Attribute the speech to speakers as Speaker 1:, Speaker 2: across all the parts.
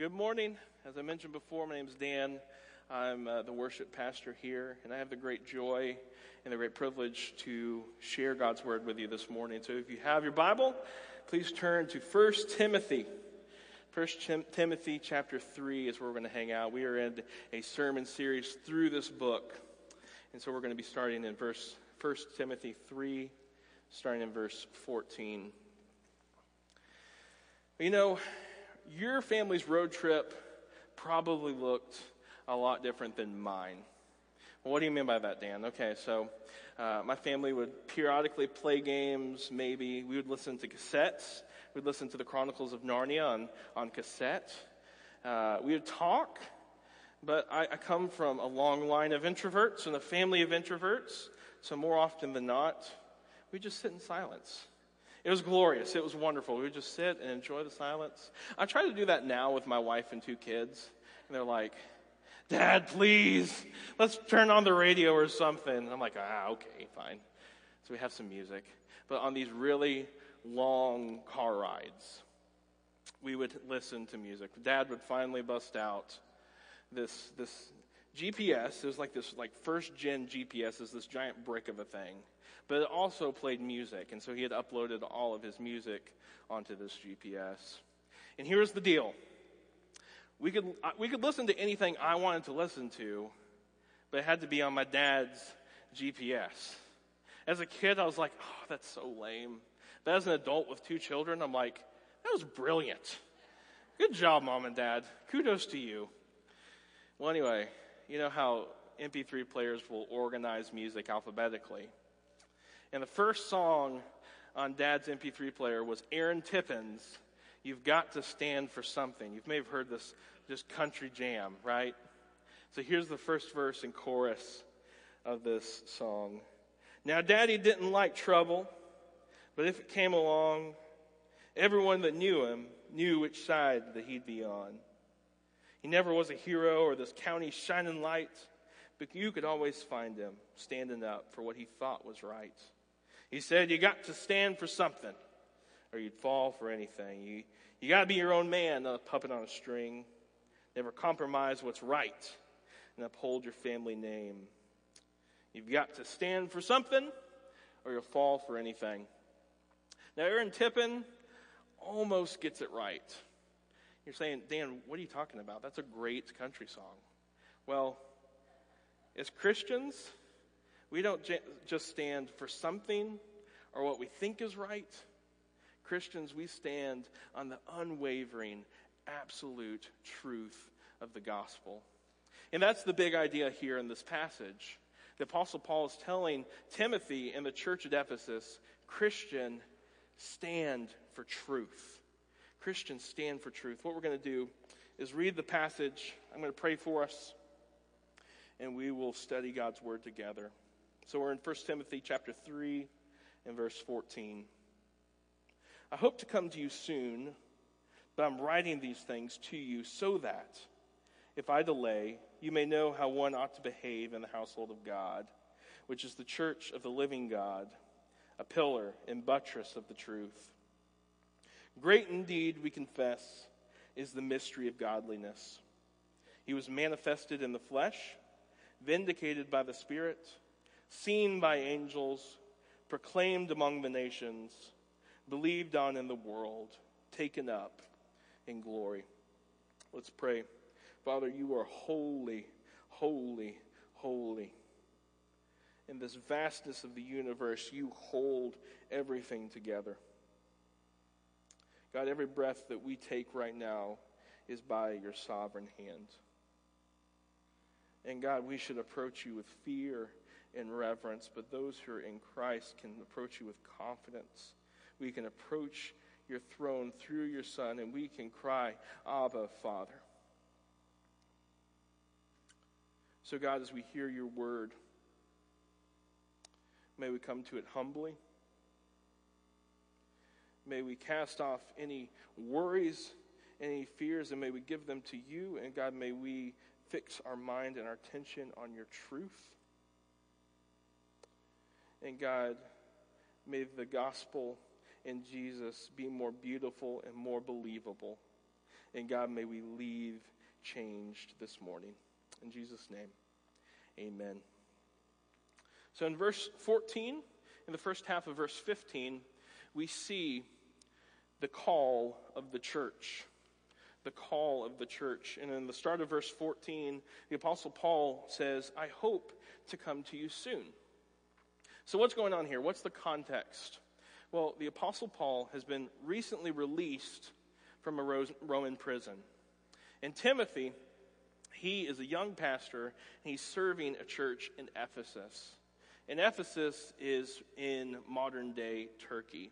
Speaker 1: good morning. As I mentioned before, my name is Dan. I'm uh, the worship pastor here, and I have the great joy and the great privilege to share God's word with you this morning. So if you have your Bible, please turn to 1 Timothy. 1 Tim- Timothy chapter 3 is where we're going to hang out. We are in a sermon series through this book. And so we're going to be starting in verse 1 Timothy 3, starting in verse 14. You know, your family's road trip probably looked a lot different than mine. Well, what do you mean by that, Dan? Okay, so uh, my family would periodically play games, maybe. We would listen to cassettes. We'd listen to the Chronicles of Narnia on, on cassette. Uh, we would talk, but I, I come from a long line of introverts and a family of introverts, so more often than not, we just sit in silence. It was glorious. It was wonderful. We would just sit and enjoy the silence. I try to do that now with my wife and two kids. And they're like, Dad, please, let's turn on the radio or something. And I'm like, ah, okay, fine. So we have some music. But on these really long car rides, we would listen to music. Dad would finally bust out this, this GPS. It was like this like first gen GPS is this giant brick of a thing but it also played music. And so he had uploaded all of his music onto this GPS. And here's the deal we could, uh, we could listen to anything I wanted to listen to, but it had to be on my dad's GPS. As a kid, I was like, oh, that's so lame. But as an adult with two children, I'm like, that was brilliant. Good job, mom and dad. Kudos to you. Well, anyway, you know how MP3 players will organize music alphabetically. And the first song on Dad's MP3 player was Aaron Tippin's You've Got to Stand for Something. You may have heard this just country jam, right? So here's the first verse and chorus of this song. Now, Daddy didn't like trouble, but if it came along, everyone that knew him knew which side that he'd be on. He never was a hero or this county's shining light, but you could always find him standing up for what he thought was right. He said, You got to stand for something, or you'd fall for anything. You, you got to be your own man, not a puppet on a string. Never compromise what's right, and uphold your family name. You've got to stand for something, or you'll fall for anything. Now, Aaron Tippin almost gets it right. You're saying, Dan, what are you talking about? That's a great country song. Well, as Christians, we don't j- just stand for something or what we think is right. Christians, we stand on the unwavering, absolute truth of the gospel. And that's the big idea here in this passage. The Apostle Paul is telling Timothy and the church at Ephesus Christian, stand for truth. Christians, stand for truth. What we're going to do is read the passage. I'm going to pray for us, and we will study God's word together. So we're in 1 Timothy chapter 3 and verse 14. I hope to come to you soon, but I'm writing these things to you so that if I delay, you may know how one ought to behave in the household of God, which is the church of the living God, a pillar and buttress of the truth. Great indeed, we confess, is the mystery of godliness. He was manifested in the flesh, vindicated by the Spirit seen by angels, proclaimed among the nations, believed on in the world, taken up in glory. Let's pray. Father, you are holy, holy, holy. In this vastness of the universe, you hold everything together. God, every breath that we take right now is by your sovereign hand. And God, we should approach you with fear and reverence, but those who are in Christ can approach you with confidence. We can approach your throne through your Son, and we can cry, Abba, Father. So, God, as we hear your word, may we come to it humbly. May we cast off any worries, any fears, and may we give them to you. And God, may we fix our mind and our attention on your truth. And God, may the gospel in Jesus be more beautiful and more believable. And God, may we leave changed this morning. In Jesus' name, amen. So in verse 14, in the first half of verse 15, we see the call of the church. The call of the church. And in the start of verse 14, the Apostle Paul says, I hope to come to you soon. So, what's going on here? What's the context? Well, the Apostle Paul has been recently released from a Roman prison. And Timothy, he is a young pastor, and he's serving a church in Ephesus. And Ephesus is in modern day Turkey.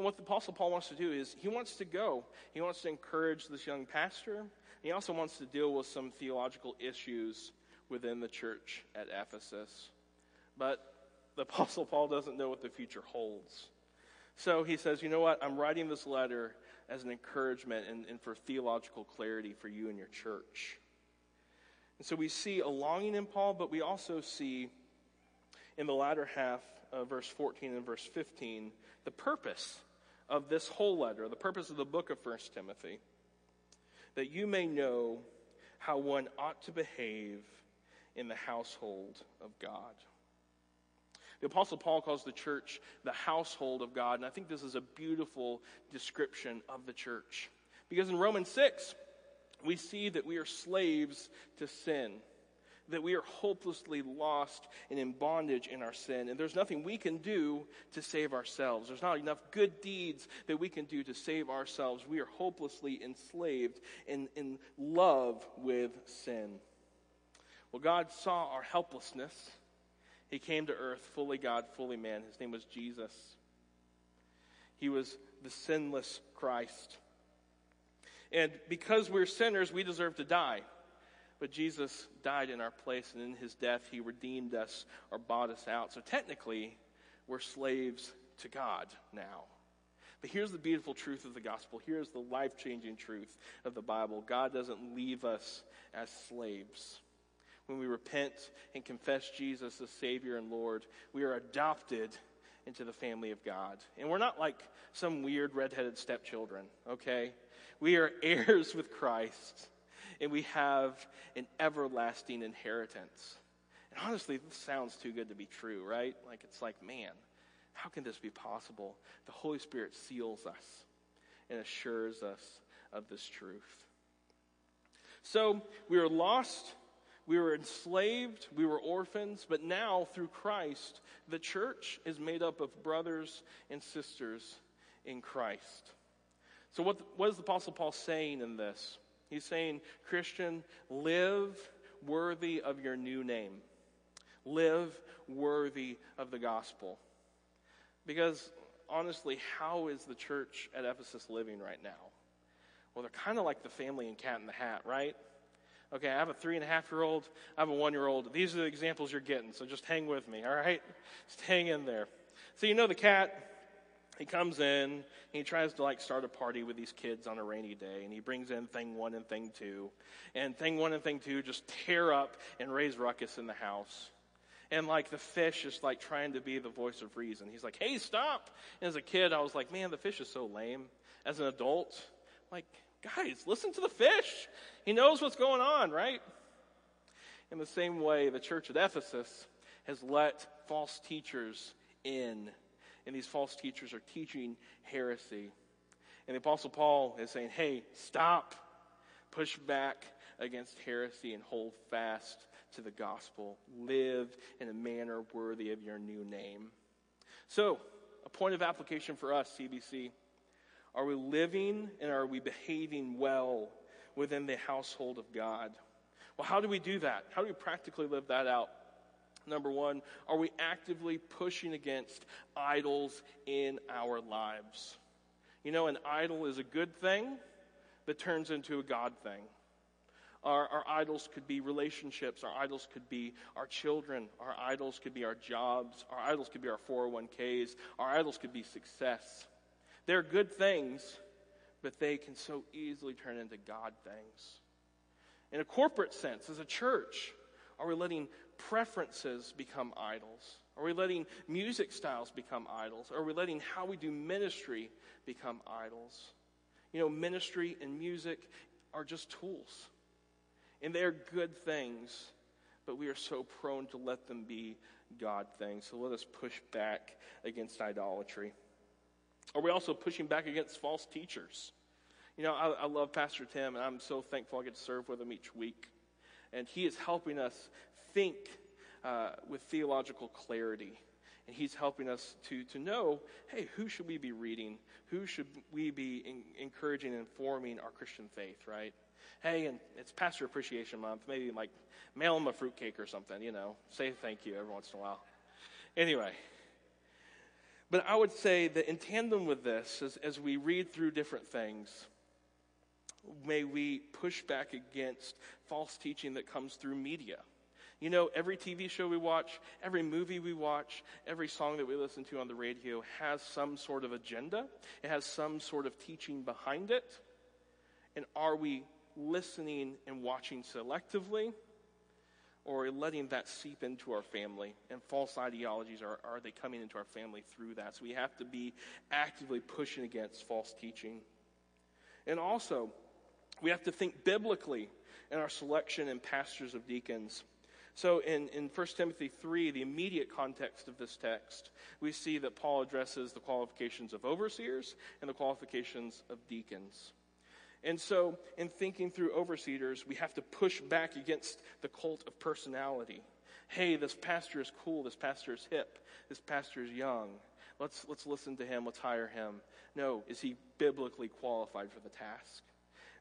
Speaker 1: And what the Apostle Paul wants to do is he wants to go. He wants to encourage this young pastor. He also wants to deal with some theological issues within the church at Ephesus. But the Apostle Paul doesn't know what the future holds. So he says, You know what? I'm writing this letter as an encouragement and, and for theological clarity for you and your church. And so we see a longing in Paul, but we also see in the latter half of verse 14 and verse 15 the purpose of this whole letter, the purpose of the book of 1 Timothy, that you may know how one ought to behave in the household of God. The Apostle Paul calls the church the household of God, and I think this is a beautiful description of the church. Because in Romans 6, we see that we are slaves to sin, that we are hopelessly lost and in bondage in our sin, and there's nothing we can do to save ourselves. There's not enough good deeds that we can do to save ourselves. We are hopelessly enslaved and in love with sin. Well, God saw our helplessness he came to earth fully God, fully man. His name was Jesus. He was the sinless Christ. And because we're sinners, we deserve to die. But Jesus died in our place, and in his death, he redeemed us or bought us out. So technically, we're slaves to God now. But here's the beautiful truth of the gospel. Here's the life changing truth of the Bible God doesn't leave us as slaves when we repent and confess Jesus as Savior and Lord, we are adopted into the family of God. And we're not like some weird redheaded stepchildren, okay? We are heirs with Christ, and we have an everlasting inheritance. And honestly, this sounds too good to be true, right? Like, it's like, man, how can this be possible? The Holy Spirit seals us and assures us of this truth. So, we are lost we were enslaved, we were orphans, but now through Christ, the church is made up of brothers and sisters in Christ. So, what, what is the Apostle Paul saying in this? He's saying, Christian, live worthy of your new name, live worthy of the gospel. Because honestly, how is the church at Ephesus living right now? Well, they're kind of like the family in Cat in the Hat, right? Okay, I have a three and a half year old, I have a one year old. These are the examples you're getting, so just hang with me, all right? Just hang in there. So, you know, the cat, he comes in, and he tries to like start a party with these kids on a rainy day, and he brings in thing one and thing two. And thing one and thing two just tear up and raise ruckus in the house. And like the fish is like trying to be the voice of reason. He's like, hey, stop. And as a kid, I was like, man, the fish is so lame. As an adult, like, Guys, listen to the fish. He knows what's going on, right? In the same way, the church at Ephesus has let false teachers in, and these false teachers are teaching heresy. And the Apostle Paul is saying, hey, stop, push back against heresy, and hold fast to the gospel. Live in a manner worthy of your new name. So, a point of application for us, CBC. Are we living and are we behaving well within the household of God? Well, how do we do that? How do we practically live that out? Number one, are we actively pushing against idols in our lives? You know, an idol is a good thing that turns into a God thing. Our, our, idols could be relationships. Our idols could be our children. Our idols could be our jobs. Our idols could be our 401ks. Our idols could be success. They're good things, but they can so easily turn into God things. In a corporate sense, as a church, are we letting preferences become idols? Are we letting music styles become idols? Are we letting how we do ministry become idols? You know, ministry and music are just tools. And they're good things, but we are so prone to let them be God things. So let us push back against idolatry. Are we also pushing back against false teachers? You know, I, I love Pastor Tim, and I'm so thankful I get to serve with him each week. And he is helping us think uh, with theological clarity. And he's helping us to, to know hey, who should we be reading? Who should we be in, encouraging and informing our Christian faith, right? Hey, and it's Pastor Appreciation Month. Maybe like mail him a fruitcake or something, you know, say thank you every once in a while. Anyway, but I would say that in tandem with this, as, as we read through different things, may we push back against false teaching that comes through media. You know, every TV show we watch, every movie we watch, every song that we listen to on the radio has some sort of agenda. It has some sort of teaching behind it. And are we listening and watching selectively? Or letting that seep into our family? And false ideologies, are, are they coming into our family through that? So we have to be actively pushing against false teaching. And also, we have to think biblically in our selection and pastors of deacons. So in, in 1 Timothy 3, the immediate context of this text, we see that Paul addresses the qualifications of overseers and the qualifications of deacons. And so, in thinking through overseers, we have to push back against the cult of personality. Hey, this pastor is cool. This pastor is hip. This pastor is young. Let's, let's listen to him. Let's hire him. No, is he biblically qualified for the task?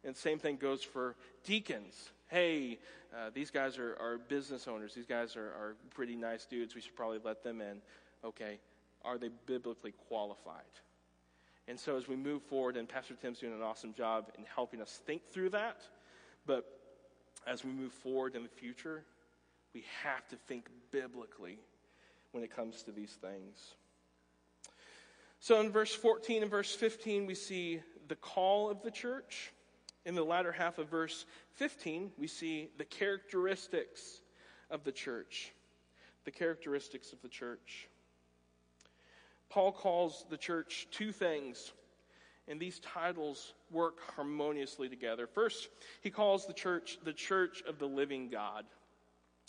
Speaker 1: And same thing goes for deacons. Hey, uh, these guys are, are business owners. These guys are, are pretty nice dudes. We should probably let them in. Okay, are they biblically qualified? And so as we move forward, and Pastor Tim's doing an awesome job in helping us think through that, but as we move forward in the future, we have to think biblically when it comes to these things. So in verse 14 and verse 15, we see the call of the church. In the latter half of verse 15, we see the characteristics of the church. The characteristics of the church. Paul calls the church two things, and these titles work harmoniously together. First, he calls the church the church of the living God.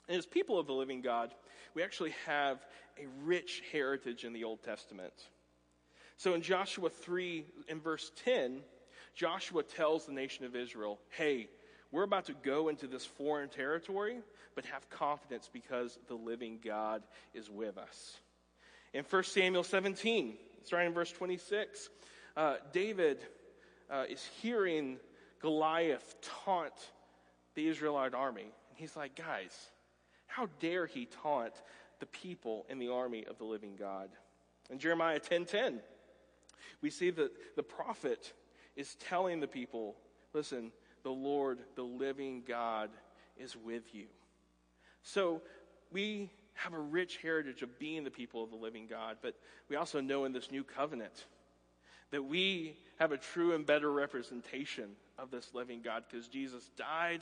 Speaker 1: And as people of the living God, we actually have a rich heritage in the Old Testament. So in Joshua 3, in verse 10, Joshua tells the nation of Israel, hey, we're about to go into this foreign territory, but have confidence because the living God is with us. In 1 Samuel 17, starting in verse 26, uh, David uh, is hearing Goliath taunt the Israelite army. And he's like, guys, how dare he taunt the people in the army of the living God? In Jeremiah 10:10, we see that the prophet is telling the people, listen, the Lord, the living God, is with you. So we have a rich heritage of being the people of the living God, but we also know in this new covenant that we have a true and better representation of this living God because Jesus died,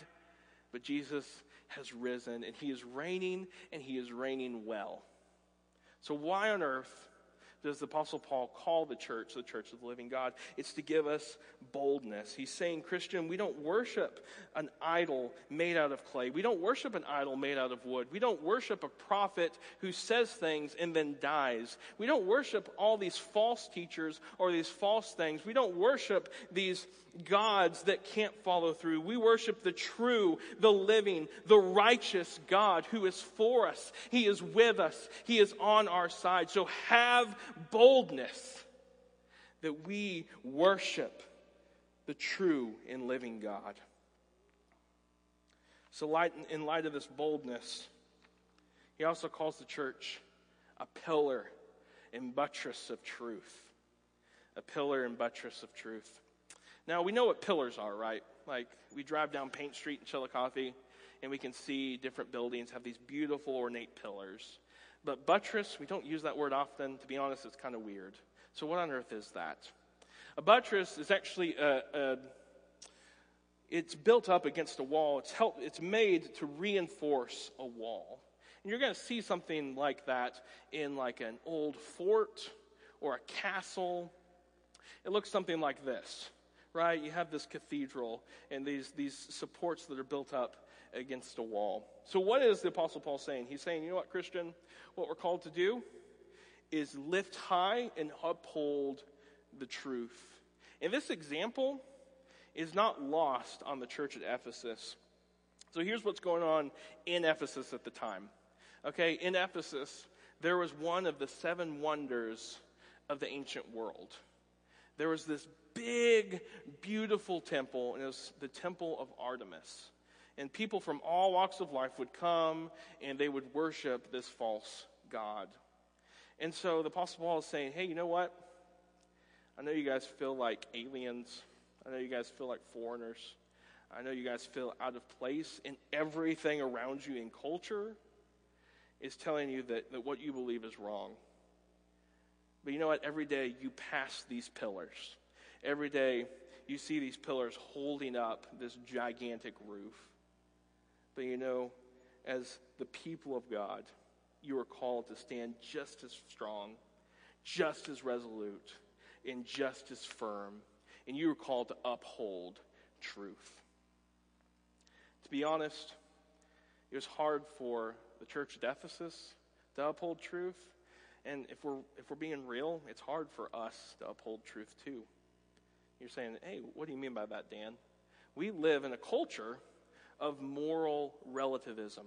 Speaker 1: but Jesus has risen and he is reigning and he is reigning well. So, why on earth does the Apostle Paul call the church the church of the living God? It's to give us boldness. He's saying, Christian, we don't worship an idol made out of clay. We don't worship an idol made out of wood. We don't worship a prophet who says things and then dies. We don't worship all these false teachers or these false things. We don't worship these gods that can't follow through. We worship the true, the living, the righteous God who is for us. He is with us. He is on our side. So have boldness that we worship the true and living God. So, in light of this boldness, he also calls the church a pillar and buttress of truth. A pillar and buttress of truth. Now, we know what pillars are, right? Like, we drive down Paint Street in Chillicothe, and we can see different buildings have these beautiful, ornate pillars. But buttress, we don't use that word often. To be honest, it's kind of weird. So, what on earth is that? A buttress is actually a, a it's built up against a wall. It's, help, it's made to reinforce a wall. And you're going to see something like that in like an old fort or a castle. It looks something like this. Right? You have this cathedral and these, these supports that are built up against a wall. So, what is the Apostle Paul saying? He's saying, you know what, Christian? What we're called to do is lift high and uphold the truth. And this example is not lost on the church at Ephesus. So, here's what's going on in Ephesus at the time. Okay, in Ephesus, there was one of the seven wonders of the ancient world. There was this big, beautiful temple, and it was the temple of Artemis. And people from all walks of life would come and they would worship this false god. And so the Apostle Paul is saying, hey, you know what? I know you guys feel like aliens. I know you guys feel like foreigners. I know you guys feel out of place, and everything around you in culture is telling you that, that what you believe is wrong. But you know what? Every day you pass these pillars. Every day you see these pillars holding up this gigantic roof. But you know, as the people of God, you are called to stand just as strong, just as resolute, and just as firm. And you are called to uphold truth. To be honest, it was hard for the church at Ephesus to uphold truth. And if we're, if we're being real, it's hard for us to uphold truth too. You're saying, hey, what do you mean by that, Dan? We live in a culture of moral relativism.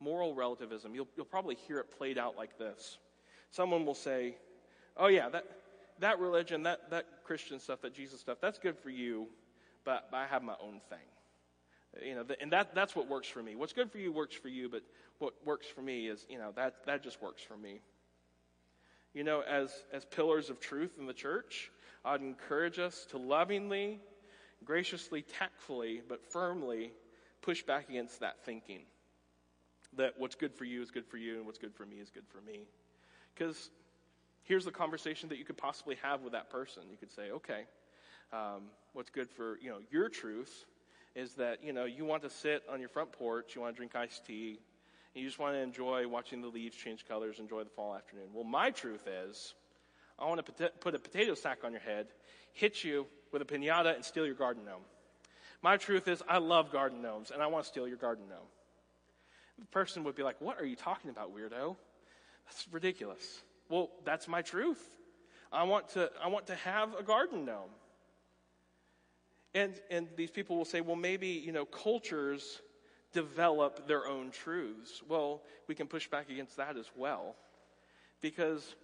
Speaker 1: Moral relativism. You'll, you'll probably hear it played out like this. Someone will say, oh, yeah, that, that religion, that, that Christian stuff, that Jesus stuff, that's good for you, but, but I have my own thing. You know, and that, that's what works for me. What's good for you works for you, but what works for me is, you know, that, that just works for me. You know, as, as pillars of truth in the church, I'd encourage us to lovingly, graciously, tactfully, but firmly push back against that thinking that what's good for you is good for you and what's good for me is good for me. Because here's the conversation that you could possibly have with that person. You could say, okay, um, what's good for you know your truth is that you know you want to sit on your front porch, you want to drink iced tea, and you just want to enjoy watching the leaves change colors, enjoy the fall afternoon. Well, my truth is, I want to put a potato sack on your head, hit you with a pinata, and steal your garden gnome. My truth is, I love garden gnomes, and I want to steal your garden gnome. The person would be like, What are you talking about, weirdo? That's ridiculous. Well, that's my truth. I want to, I want to have a garden gnome. And, and these people will say, well, maybe, you know, cultures develop their own truths. Well, we can push back against that as well. Because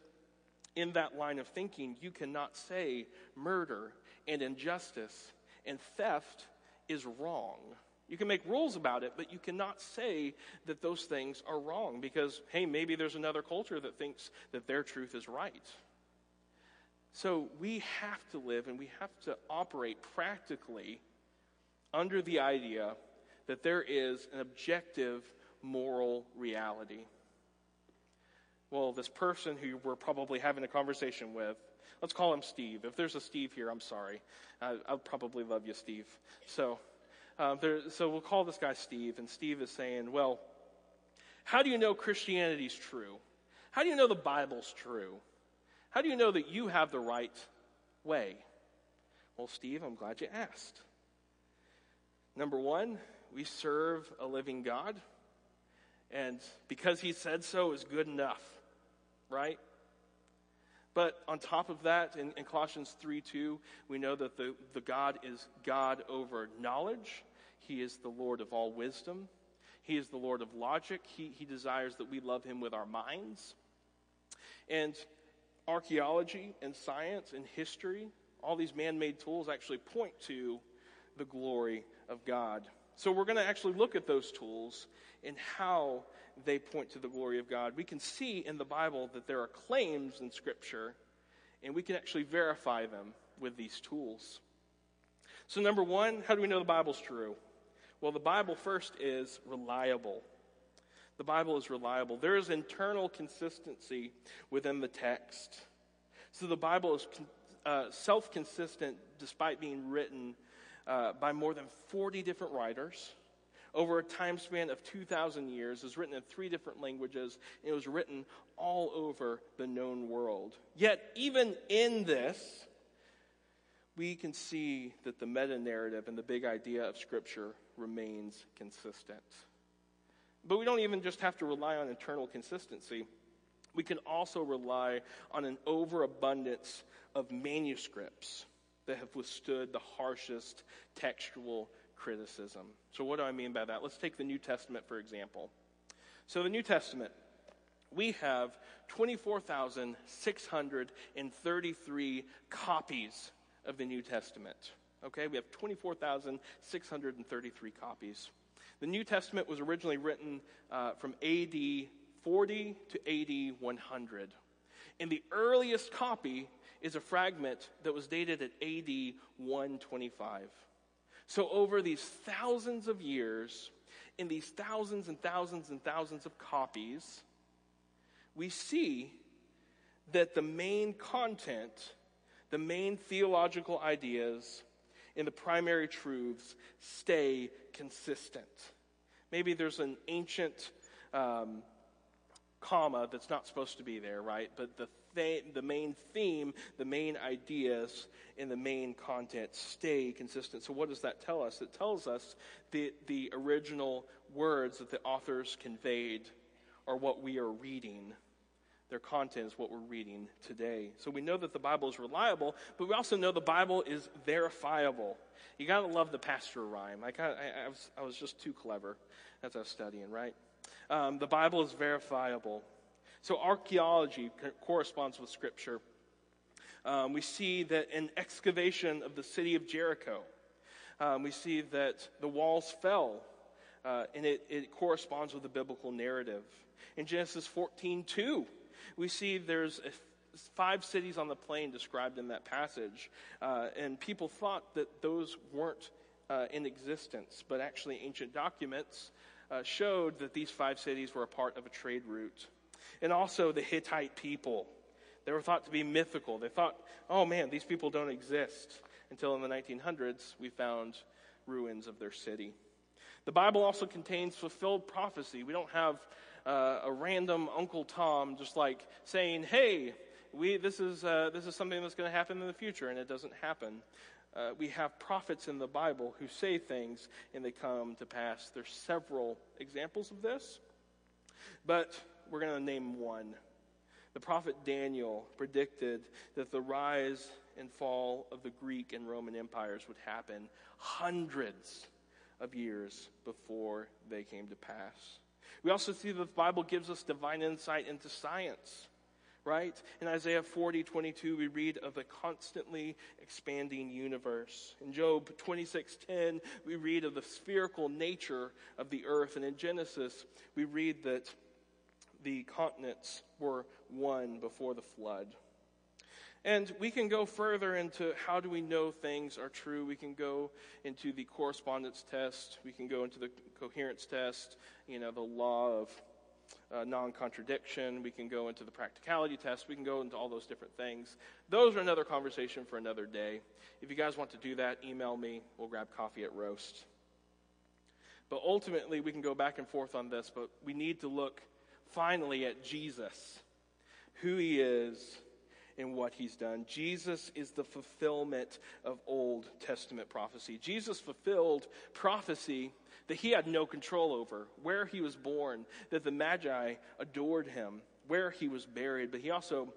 Speaker 1: in that line of thinking, you cannot say murder and injustice and theft is wrong. You can make rules about it, but you cannot say that those things are wrong because, hey, maybe there's another culture that thinks that their truth is right. So we have to live and we have to operate practically under the idea that there is an objective moral reality. Well, this person who we're probably having a conversation with, let's call him Steve. If there's a Steve here, I'm sorry. I, will probably love you, Steve. So, uh, there, so we'll call this guy Steve, and Steve is saying, Well, how do you know Christianity's true? How do you know the Bible's true? How do you know that you have the right way? Well, Steve, I'm glad you asked. Number one, we serve a living God, and because he said so is good enough, right? But on top of that, in, in Colossians 3 2, we know that the, the God is God over knowledge. He is the Lord of all wisdom. He is the Lord of logic. He, he desires that we love him with our minds. And archaeology and science and history, all these man made tools actually point to the glory of God. So we're going to actually look at those tools and how they point to the glory of God. We can see in the Bible that there are claims in Scripture, and we can actually verify them with these tools. So, number one, how do we know the Bible's true? Well, the Bible first is reliable. The Bible is reliable. There is internal consistency within the text. So the Bible is uh, self consistent despite being written uh, by more than 40 different writers over a time span of 2,000 years. Was written in three different languages. it was written all over the known world. Yet, even in this, we can see that the meta narrative and the big idea of Scripture remains consistent. But we don't even just have to rely on internal consistency. We can also rely on an overabundance of manuscripts that have withstood the harshest textual criticism. So, what do I mean by that? Let's take the New Testament, for example. So, the New Testament, we have 24,633 copies of the New Testament. Okay, we have 24,633 copies. The New Testament was originally written uh, from AD 40 to AD 100. And the earliest copy is a fragment that was dated at AD 125. So, over these thousands of years, in these thousands and thousands and thousands of copies, we see that the main content, the main theological ideas, and the primary truths stay consistent. Maybe there's an ancient um, comma that's not supposed to be there, right? But the th- the main theme, the main ideas, and the main content stay consistent. So, what does that tell us? It tells us the the original words that the authors conveyed are what we are reading. Their content is what we're reading today. So we know that the Bible is reliable, but we also know the Bible is verifiable. You gotta love the pastor rhyme. I, got, I, I, was, I was just too clever as I was studying, right? Um, the Bible is verifiable. So archaeology corresponds with Scripture. Um, we see that an excavation of the city of Jericho, um, we see that the walls fell, uh, and it, it, corresponds with the biblical narrative. In Genesis 14 2, we see there's five cities on the plain described in that passage, uh, and people thought that those weren't uh, in existence, but actually ancient documents uh, showed that these five cities were a part of a trade route. And also the Hittite people. They were thought to be mythical. They thought, oh man, these people don't exist. Until in the 1900s, we found ruins of their city. The Bible also contains fulfilled prophecy. We don't have uh, a random Uncle Tom just like saying, hey, we, this, is, uh, this is something that's going to happen in the future, and it doesn't happen. Uh, we have prophets in the Bible who say things and they come to pass. There's several examples of this, but we're going to name one. The prophet Daniel predicted that the rise and fall of the Greek and Roman empires would happen hundreds of years before they came to pass. We also see that the Bible gives us divine insight into science right? In Isaiah 40, 22, we read of a constantly expanding universe. In Job 26, 10, we read of the spherical nature of the earth. And in Genesis, we read that the continents were one before the flood. And we can go further into how do we know things are true. We can go into the correspondence test. We can go into the coherence test, you know, the law of uh, non contradiction. We can go into the practicality test. We can go into all those different things. Those are another conversation for another day. If you guys want to do that, email me. We'll grab coffee at Roast. But ultimately, we can go back and forth on this, but we need to look finally at Jesus, who he is, and what he's done. Jesus is the fulfillment of Old Testament prophecy. Jesus fulfilled prophecy that he had no control over, where he was born, that the Magi adored him, where he was buried, but he also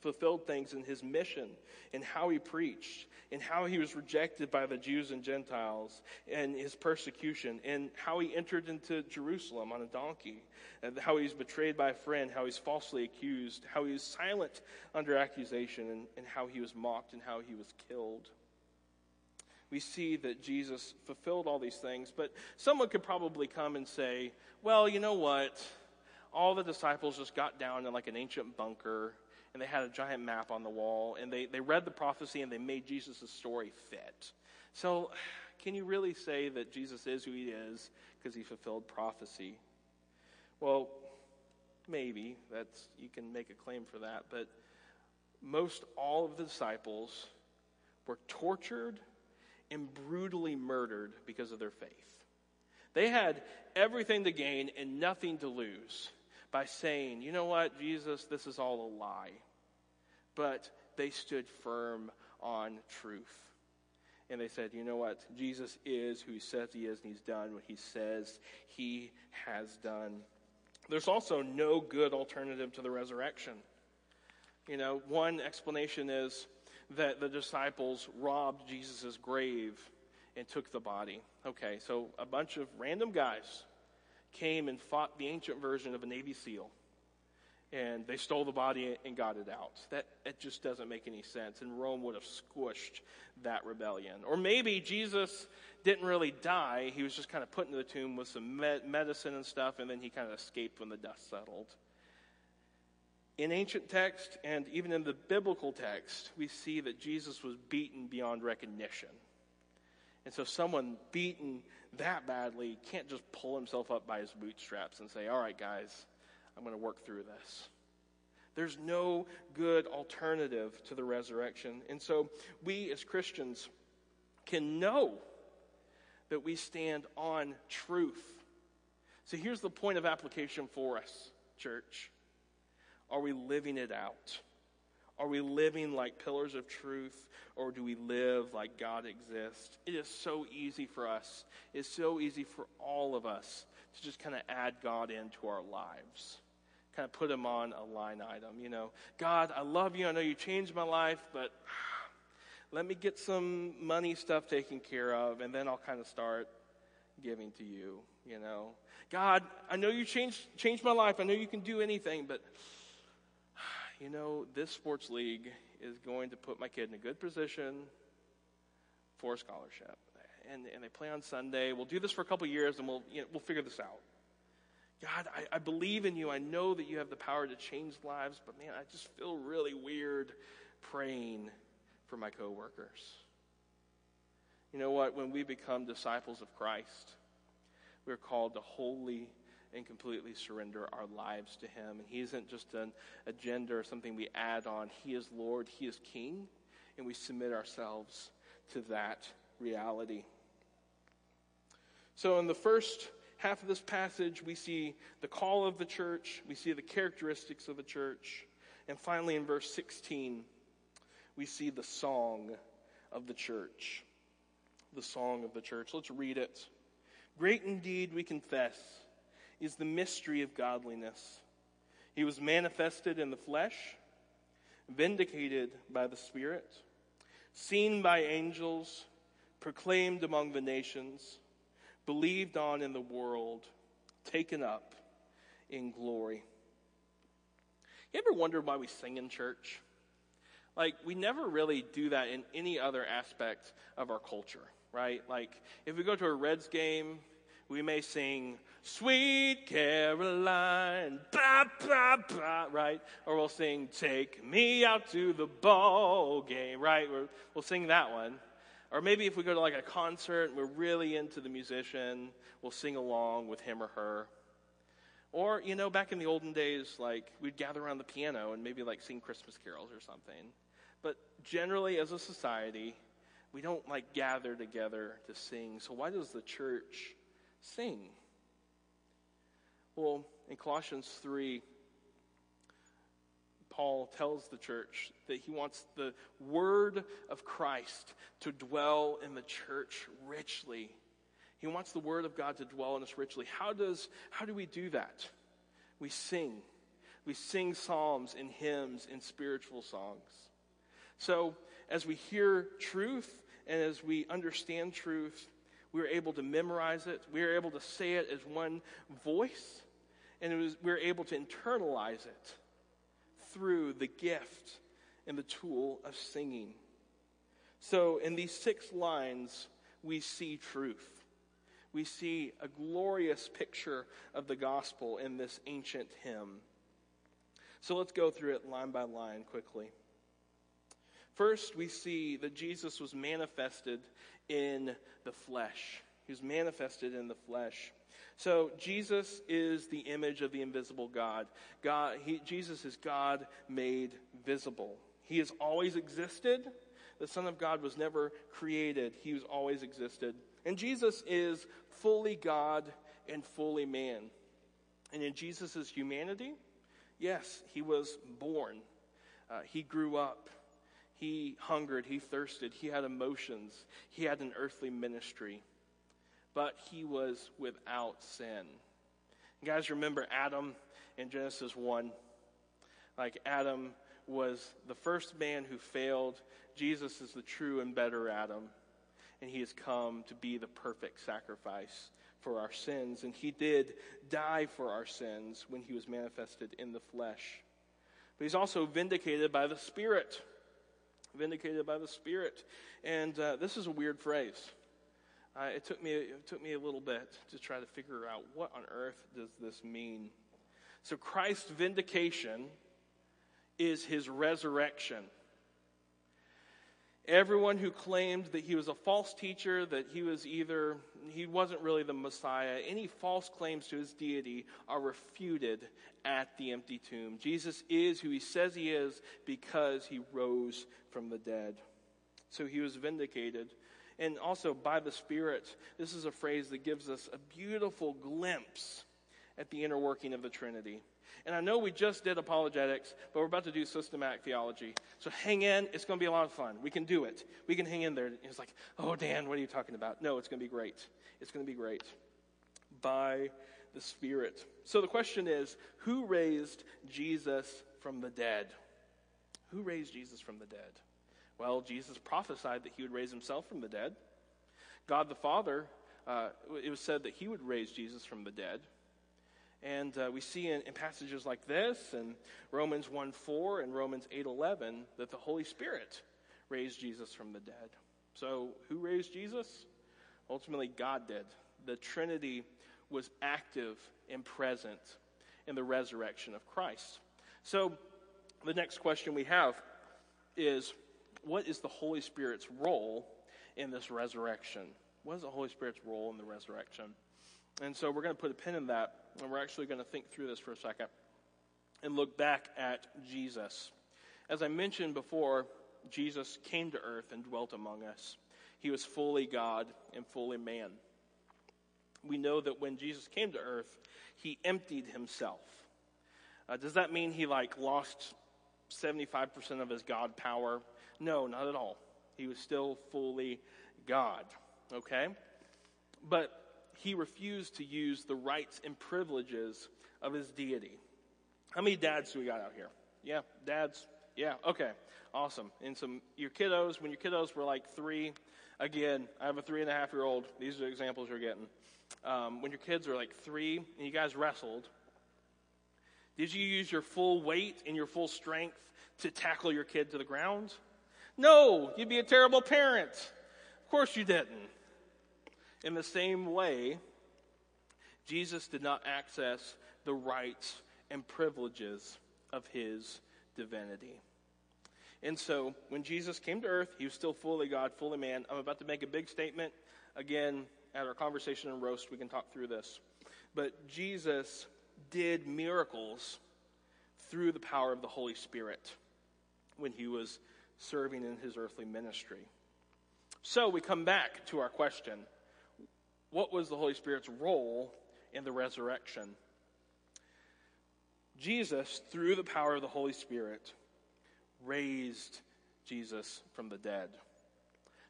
Speaker 1: fulfilled things in his mission, in how he preached, in how he was rejected by the Jews and Gentiles, and his persecution, and how he entered into Jerusalem on a donkey, and how he was betrayed by a friend, how he's falsely accused, how he was silent under accusation, and, and how he was mocked, and how he was killed we see that Jesus fulfilled all these things. But someone could probably come and say, well, you know what? All the disciples just got down in like an ancient bunker and they had a giant map on the wall and they, they read the prophecy and they made Jesus' story fit. So, can you really say that Jesus is who he is because he fulfilled prophecy? Well, maybe. That's you can make a claim for that, but most all of the disciples were tortured and brutally murdered because of their faith. They had everything to gain and nothing to lose by saying, you know what, Jesus, this is all a lie. But they stood firm on truth. And they said, you know what? Jesus is who he says he is, and he's done what he says he has done. There's also no good alternative to the resurrection. You know, one explanation is that the disciples robbed Jesus' grave and took the body. Okay, so a bunch of random guys came and fought the ancient version of a Navy SEAL. And they stole the body and got it out. That it just doesn't make any sense. And Rome would have squished that rebellion. Or maybe Jesus didn't really die. He was just kind of put into the tomb with some medicine and stuff, and then he kind of escaped when the dust settled. In ancient text and even in the biblical text, we see that Jesus was beaten beyond recognition. And so, someone beaten that badly can't just pull himself up by his bootstraps and say, All right, guys, I'm going to work through this. There's no good alternative to the resurrection. And so, we as Christians can know that we stand on truth. So, here's the point of application for us, church. Are we living it out? Are we living like pillars of truth, or do we live like God exists? It is so easy for us. It's so easy for all of us to just kind of add God into our lives, kind of put him on a line item. You know, God, I love you. I know you changed my life, but let me get some money stuff taken care of, and then I'll kind of start giving to you. You know, God, I know you changed changed my life. I know you can do anything, but you know, this sports league is going to put my kid in a good position for a scholarship. And, and they play on Sunday. We'll do this for a couple years and we'll, you know, we'll figure this out. God, I, I believe in you. I know that you have the power to change lives, but man, I just feel really weird praying for my coworkers. You know what? When we become disciples of Christ, we're called to wholly and completely surrender our lives to Him. And He isn't just an agenda or something we add on. He is Lord, He is King, and we submit ourselves to that reality. So, in the first half of this passage, we see the call of the church, we see the characteristics of the church, and finally, in verse 16, we see the song of the church. The song of the church. Let's read it. Great indeed, we confess is the mystery of godliness. He was manifested in the flesh, vindicated by the Spirit, seen by angels, proclaimed among the nations, believed on in the world, taken up in glory. You ever wonder why we sing in church? Like, we never really do that in any other aspect of our culture, right? Like, if we go to a Reds game, we may sing, Sweet Caroline, ba, ba, ba, right? Or we'll sing, Take Me Out to the Ball Game, right? we will sing that one. Or maybe if we go to like a concert and we're really into the musician, we'll sing along with him or her. Or, you know, back in the olden days, like we'd gather around the piano and maybe like sing Christmas carols or something. But generally, as a society, we don't like gather together to sing. So why does the church sing? Well, in Colossians 3, Paul tells the church that he wants the word of Christ to dwell in the church richly. He wants the word of God to dwell in us richly. How does how do we do that? We sing. We sing psalms and hymns and spiritual songs. So, as we hear truth and as we understand truth, we are able to memorize it. We are able to say it as one voice. And was, we are able to internalize it through the gift and the tool of singing. So, in these six lines, we see truth. We see a glorious picture of the gospel in this ancient hymn. So, let's go through it line by line quickly. First, we see that Jesus was manifested in the flesh. Was manifested in the flesh. So Jesus is the image of the invisible God. God he, Jesus is God made visible. He has always existed. The Son of God was never created. He was always existed. And Jesus is fully God and fully man. And in Jesus' humanity, yes, he was born. Uh, he grew up. He hungered, he thirsted, he had emotions, he had an earthly ministry, but he was without sin. You guys remember Adam in Genesis 1? Like Adam was the first man who failed. Jesus is the true and better Adam, and he has come to be the perfect sacrifice for our sins. And he did die for our sins when he was manifested in the flesh. But he's also vindicated by the Spirit vindicated by the Spirit. And uh, this is a weird phrase. Uh, it took me it took me a little bit to try to figure out what on earth does this mean. So Christ's vindication is his resurrection. Everyone who claimed that he was a false teacher, that he was either, he wasn't really the Messiah, any false claims to his deity are refuted at the empty tomb. Jesus is who he says he is because he rose from the dead. So he was vindicated. And also by the Spirit, this is a phrase that gives us a beautiful glimpse at the inner working of the Trinity. And I know we just did apologetics, but we're about to do systematic theology. So hang in. It's going to be a lot of fun. We can do it. We can hang in there. It's like, oh, Dan, what are you talking about? No, it's going to be great. It's going to be great. By the Spirit. So the question is who raised Jesus from the dead? Who raised Jesus from the dead? Well, Jesus prophesied that he would raise himself from the dead. God the Father, uh, it was said that he would raise Jesus from the dead. And uh, we see in, in, passages like this and Romans 1 4 and Romans 8 11 that the Holy Spirit raised Jesus from the dead. So, who raised Jesus? Ultimately, God did. The Trinity was active and present in the resurrection of Christ. So, the next question we have is what is the Holy Spirit's role in this resurrection? What is the Holy Spirit's role in the resurrection? And so we're going to put a pin in that, and we're actually going to think through this for a second and look back at Jesus. As I mentioned before, Jesus came to earth and dwelt among us. He was fully God and fully man. We know that when Jesus came to earth, he emptied himself. Uh, does that mean he like lost 75% of his God power? No, not at all. He was still fully God. Okay? But he refused to use the rights and privileges of his deity. How many dads do we got out here? Yeah, dads. Yeah, okay, awesome. And some your kiddos. When your kiddos were like three, again, I have a three and a half year old. These are the examples you're getting. Um, when your kids are like three and you guys wrestled, did you use your full weight and your full strength to tackle your kid to the ground? No, you'd be a terrible parent. Of course you didn't. In the same way, Jesus did not access the rights and privileges of his divinity. And so, when Jesus came to earth, he was still fully God, fully man. I'm about to make a big statement. Again, at our conversation and roast, we can talk through this. But Jesus did miracles through the power of the Holy Spirit when he was serving in his earthly ministry. So we come back to our question what was the Holy Spirit's role in the resurrection? Jesus, through the power of the Holy Spirit, raised Jesus from the dead.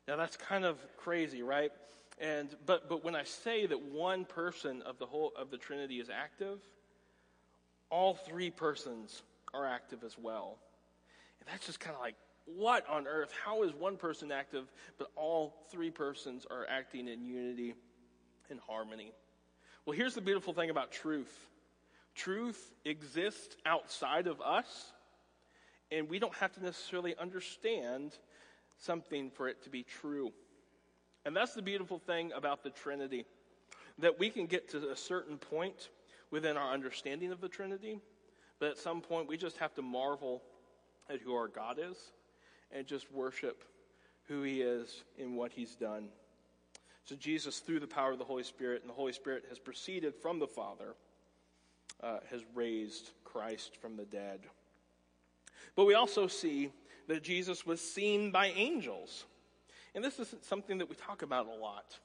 Speaker 1: Now that's kind of crazy, right? And but but when I say that one person of the whole of the Trinity is active, all three persons are active as well. And that's just kind of like what on earth? How is one person active, but all three persons are acting in unity and harmony? Well, here's the beautiful thing about truth truth exists outside of us, and we don't have to necessarily understand something for it to be true. And that's the beautiful thing about the Trinity that we can get to a certain point within our understanding of the Trinity, but at some point we just have to marvel at who our God is and just worship who he is and what he's done. So, Jesus, through the power of the Holy Spirit, and the Holy Spirit has proceeded from the Father, uh, has raised Christ from the dead. But we also see that Jesus was seen by angels. And this isn't something that we talk about a lot.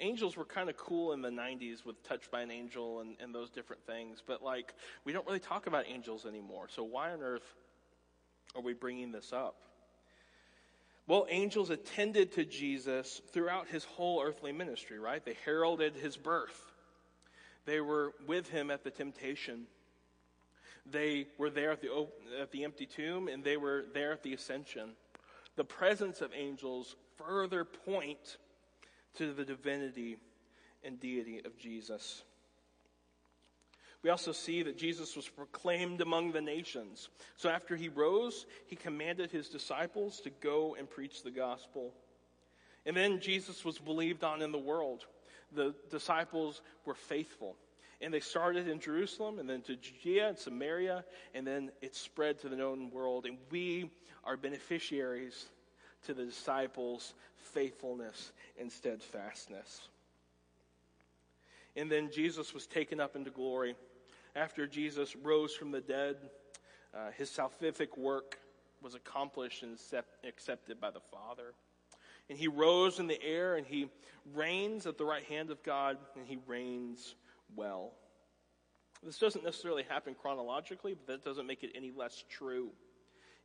Speaker 1: Angels were kind of cool in the 90s with Touched by an Angel and, and those different things, but like, we don't really talk about angels anymore. So, why on earth are we bringing this up? Well, angels attended to Jesus throughout his whole earthly ministry, right? They heralded his birth. They were with him at the temptation. They were there at the, at the empty tomb, and they were there at the ascension. The presence of angels further point to the divinity and deity of Jesus. We also see that Jesus was proclaimed among the nations. So after he rose, he commanded his disciples to go and preach the gospel. And then Jesus was believed on in the world. The disciples were faithful. And they started in Jerusalem and then to Judea and Samaria, and then it spread to the known world. And we are beneficiaries to the disciples' faithfulness and steadfastness. And then Jesus was taken up into glory after Jesus rose from the dead, uh, his salvific work was accomplished and accepted by the Father. And he rose in the air and he reigns at the right hand of God and he reigns well. This doesn't necessarily happen chronologically, but that doesn't make it any less true.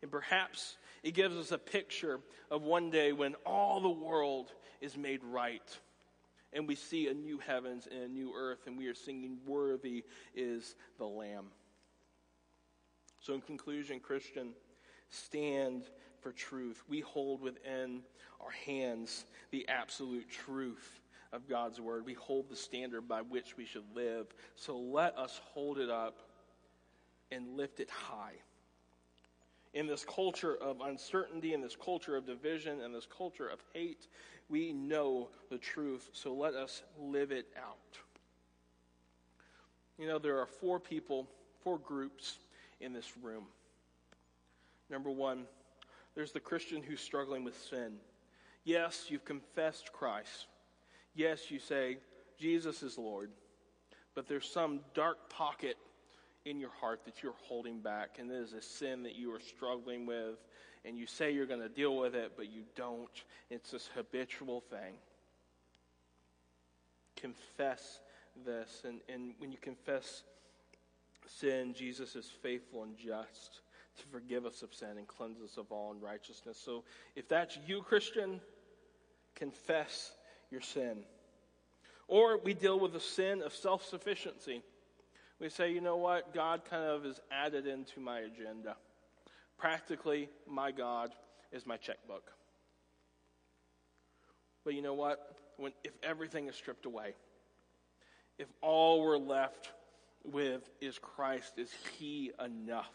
Speaker 1: And perhaps it gives us a picture of one day when all the world is made right and we see a new heavens and a new earth, and we are singing, Worthy is the Lamb. So, in conclusion, Christian, stand for truth. We hold within our hands the absolute truth of God's word. We hold the standard by which we should live. So, let us hold it up and lift it high. In this culture of uncertainty, in this culture of division, in this culture of hate, we know the truth, so let us live it out. You know, there are four people, four groups in this room. Number one, there's the Christian who's struggling with sin. Yes, you've confessed Christ. Yes, you say, Jesus is Lord. But there's some dark pocket in your heart that you're holding back, and it is a sin that you are struggling with and you say you're going to deal with it, but you don't. It's this habitual thing. Confess this. And, and when you confess sin, Jesus is faithful and just to forgive us of sin and cleanse us of all unrighteousness. So if that's you, Christian, confess your sin. Or we deal with the sin of self sufficiency. We say, you know what? God kind of is added into my agenda. Practically, my God is my checkbook. But you know what? When, if everything is stripped away, if all we're left with is Christ, is He enough?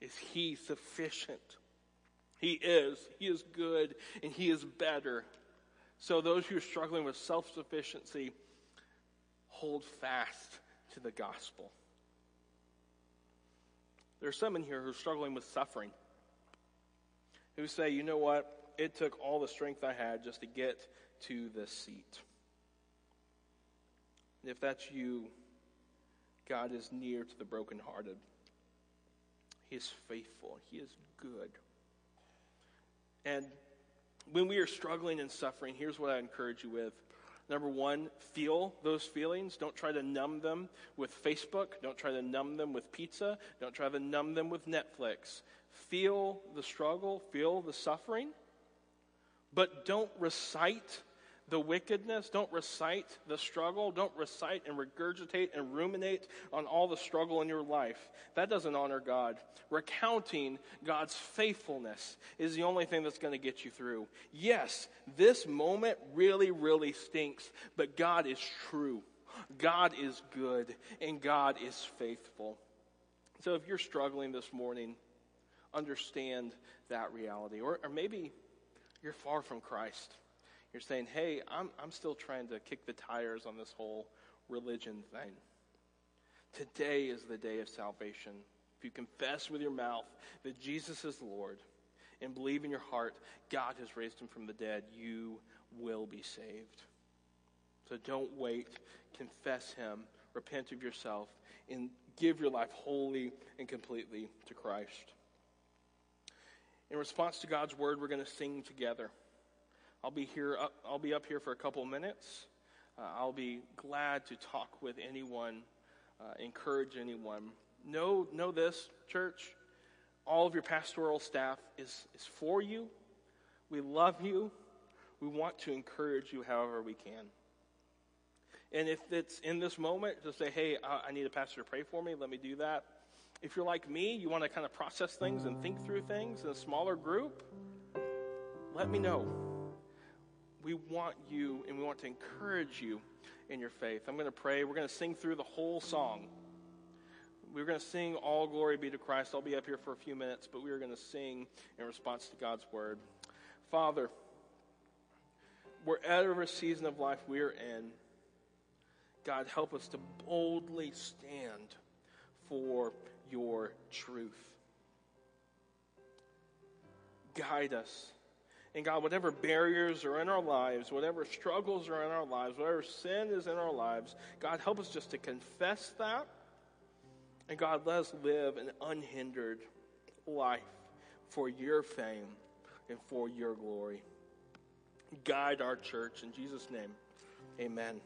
Speaker 1: Is He sufficient? He is. He is good and He is better. So, those who are struggling with self sufficiency, hold fast to the gospel. There are some in here who are struggling with suffering, who say, you know what? It took all the strength I had just to get to this seat. And if that's you, God is near to the brokenhearted. He is faithful. He is good. And when we are struggling and suffering, here's what I encourage you with Number one, feel those feelings. Don't try to numb them with Facebook. Don't try to numb them with pizza. Don't try to numb them with Netflix. Feel the struggle, feel the suffering, but don't recite the wickedness. Don't recite the struggle. Don't recite and regurgitate and ruminate on all the struggle in your life. That doesn't honor God. Recounting God's faithfulness is the only thing that's going to get you through. Yes, this moment really, really stinks, but God is true. God is good, and God is faithful. So if you're struggling this morning, understand that reality. Or, or maybe you're far from Christ you're saying, hey, I'm, I'm still trying to kick the tires on this whole religion thing. Today is the day of salvation. If you confess with your mouth that Jesus is Lord and believe in your heart God has raised him from the dead, you will be saved. So don't wait. Confess him, repent of yourself, and give your life wholly and completely to Christ. In response to God's word, we're going to sing together. I'll be here. Up, I'll be up here for a couple minutes. Uh, I'll be glad to talk with anyone, uh, encourage anyone. Know, know this, church. All of your pastoral staff is, is for you We love you. We want to encourage you however we can. And if it's in this moment, just say, hey, I need a pastor to pray for me. Let me do that. If you're like me, you want to kind of process things and think through things in a smaller group, let me know. We want you and we want to encourage you in your faith. I'm going to pray. We're going to sing through the whole song. We're going to sing All Glory Be to Christ. I'll be up here for a few minutes, but we are going to sing in response to God's word. Father, wherever season of life we're in, God, help us to boldly stand for your truth. Guide us. And God, whatever barriers are in our lives, whatever struggles are in our lives, whatever sin is in our lives, God, help us just to confess that. And God, let us live an unhindered life for your fame and for your glory. Guide our church. In Jesus' name, amen.